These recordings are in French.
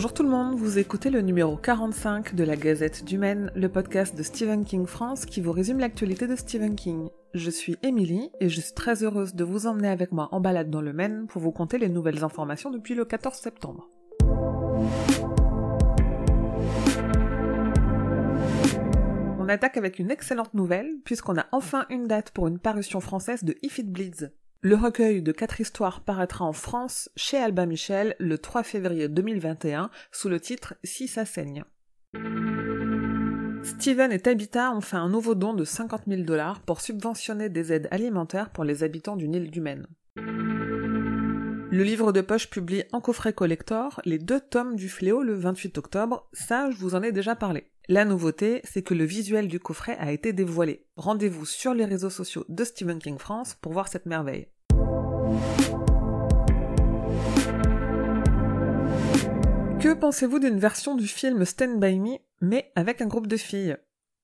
Bonjour tout le monde, vous écoutez le numéro 45 de la Gazette du Maine, le podcast de Stephen King France qui vous résume l'actualité de Stephen King. Je suis Émilie et je suis très heureuse de vous emmener avec moi en balade dans le Maine pour vous conter les nouvelles informations depuis le 14 septembre. On attaque avec une excellente nouvelle puisqu'on a enfin une date pour une parution française de If It Bleeds. Le recueil de quatre histoires paraîtra en France chez Albin Michel le 3 février 2021 sous le titre Si ça saigne. Steven et Tabitha ont fait un nouveau don de 50 000 dollars pour subventionner des aides alimentaires pour les habitants d'une île du Maine. Le livre de poche publie en coffret collector les deux tomes du fléau le 28 octobre, ça je vous en ai déjà parlé. La nouveauté, c'est que le visuel du coffret a été dévoilé. Rendez-vous sur les réseaux sociaux de Stephen King France pour voir cette merveille. Que pensez-vous d'une version du film Stand By Me, mais avec un groupe de filles?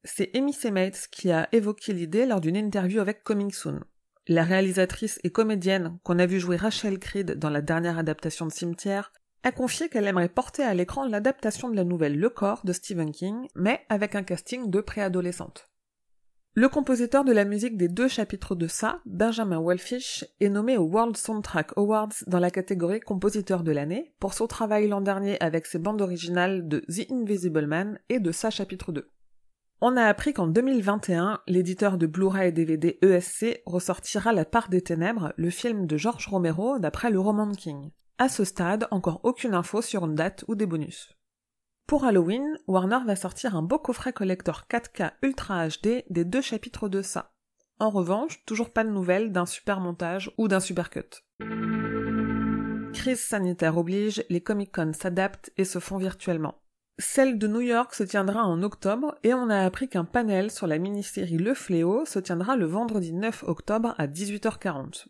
C'est Amy Seymour qui a évoqué l'idée lors d'une interview avec Coming Soon. La réalisatrice et comédienne qu'on a vu jouer Rachel Creed dans la dernière adaptation de Cimetière a confié qu'elle aimerait porter à l'écran l'adaptation de la nouvelle Le Corps de Stephen King, mais avec un casting de préadolescentes. Le compositeur de la musique des deux chapitres de ça, Benjamin Wellfish, est nommé au World Soundtrack Awards dans la catégorie compositeur de l'année pour son travail l'an dernier avec ses bandes originales de The Invisible Man et de ça chapitre 2. On a appris qu'en 2021, l'éditeur de Blu-ray et DVD ESC ressortira La part des ténèbres, le film de George Romero d'après le roman de King. À ce stade, encore aucune info sur une date ou des bonus. Pour Halloween, Warner va sortir un beau coffret collector 4K Ultra HD des deux chapitres de ça. En revanche, toujours pas de nouvelles d'un super montage ou d'un super cut. Crise sanitaire oblige, les Comic-Con s'adaptent et se font virtuellement. Celle de New York se tiendra en octobre et on a appris qu'un panel sur la mini-série Le Fléau se tiendra le vendredi 9 octobre à 18h40.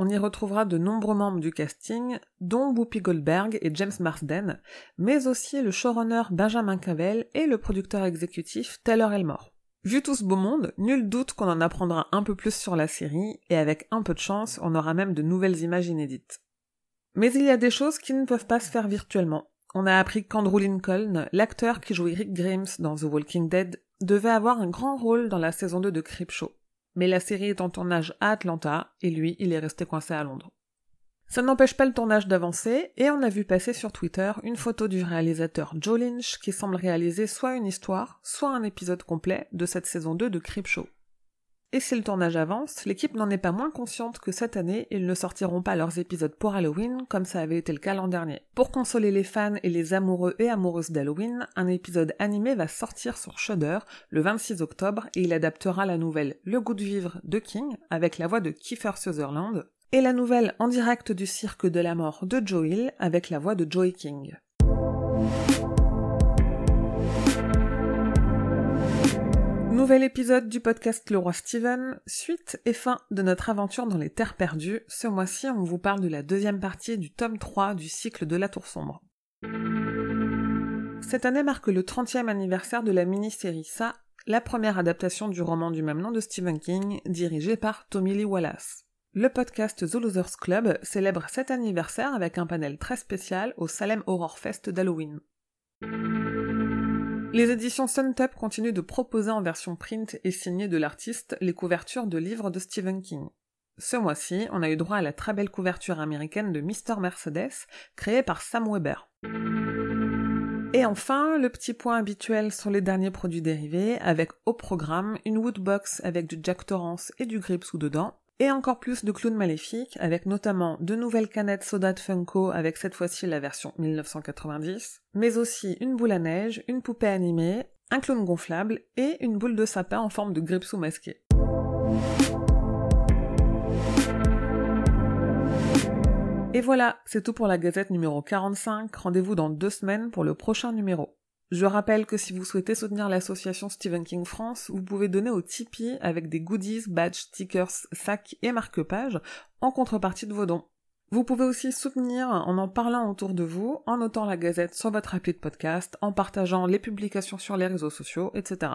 On y retrouvera de nombreux membres du casting, dont Whoopi Goldberg et James Marsden, mais aussi le showrunner Benjamin Cavell et le producteur exécutif Taylor Elmore. Vu tout ce beau monde, nul doute qu'on en apprendra un peu plus sur la série, et avec un peu de chance, on aura même de nouvelles images inédites. Mais il y a des choses qui ne peuvent pas se faire virtuellement. On a appris qu'Andrew Lincoln, l'acteur qui joue Rick Grimes dans The Walking Dead, devait avoir un grand rôle dans la saison 2 de Creepshow mais la série est en tournage à Atlanta, et lui, il est resté coincé à Londres. Ça n'empêche pas le tournage d'avancer, et on a vu passer sur Twitter une photo du réalisateur Joe Lynch qui semble réaliser soit une histoire, soit un épisode complet de cette saison 2 de Creepshow. Et si le tournage avance, l'équipe n'en est pas moins consciente que cette année, ils ne sortiront pas leurs épisodes pour Halloween comme ça avait été le cas l'an dernier. Pour consoler les fans et les amoureux et amoureuses d'Halloween, un épisode animé va sortir sur Shudder le 26 octobre et il adaptera la nouvelle Le goût de vivre de King avec la voix de Kiefer Sutherland et la nouvelle en direct du cirque de la mort de Joe Hill avec la voix de Joey King. Nouvel épisode du podcast Le Roi Steven, suite et fin de notre aventure dans les terres perdues. Ce mois-ci, on vous parle de la deuxième partie du tome 3 du cycle de la Tour Sombre. Cette année marque le 30e anniversaire de la mini-série Ça, la première adaptation du roman du même nom de Stephen King, dirigé par Tommy Lee Wallace. Le podcast The Losers Club célèbre cet anniversaire avec un panel très spécial au Salem Horror Fest d'Halloween. Les éditions Suntap continuent de proposer en version print et signée de l'artiste les couvertures de livres de Stephen King. Ce mois-ci, on a eu droit à la très belle couverture américaine de Mr. Mercedes, créée par Sam Weber. Et enfin, le petit point habituel sur les derniers produits dérivés, avec au programme une Woodbox avec du Jack Torrance et du Gripsou dedans, et encore plus de clowns maléfiques, avec notamment de nouvelles canettes soda de Funko avec cette fois-ci la version 1990, mais aussi une boule à neige, une poupée animée, un clown gonflable et une boule de sapin en forme de gripsou masqué. Et voilà, c'est tout pour la gazette numéro 45, rendez-vous dans deux semaines pour le prochain numéro. Je rappelle que si vous souhaitez soutenir l'association Stephen King France, vous pouvez donner au Tipeee avec des goodies, badges, stickers, sacs et marque-pages en contrepartie de vos dons. Vous pouvez aussi soutenir en en parlant autour de vous, en notant la gazette sur votre appli de podcast, en partageant les publications sur les réseaux sociaux, etc.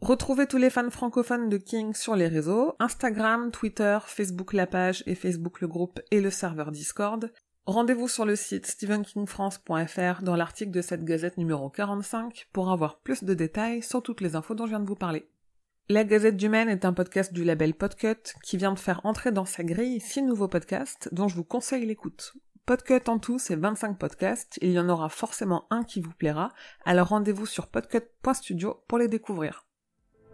Retrouvez tous les fans francophones de King sur les réseaux, Instagram, Twitter, Facebook la page et Facebook le groupe et le serveur Discord, Rendez-vous sur le site stephenkingfrance.fr dans l'article de cette gazette numéro 45 pour avoir plus de détails sur toutes les infos dont je viens de vous parler. La Gazette du Maine est un podcast du label Podcut qui vient de faire entrer dans sa grille six nouveaux podcasts dont je vous conseille l'écoute. Podcut en tout, c'est 25 podcasts, il y en aura forcément un qui vous plaira, alors rendez-vous sur podcut.studio pour les découvrir.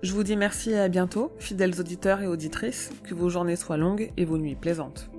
Je vous dis merci et à bientôt, fidèles auditeurs et auditrices, que vos journées soient longues et vos nuits plaisantes.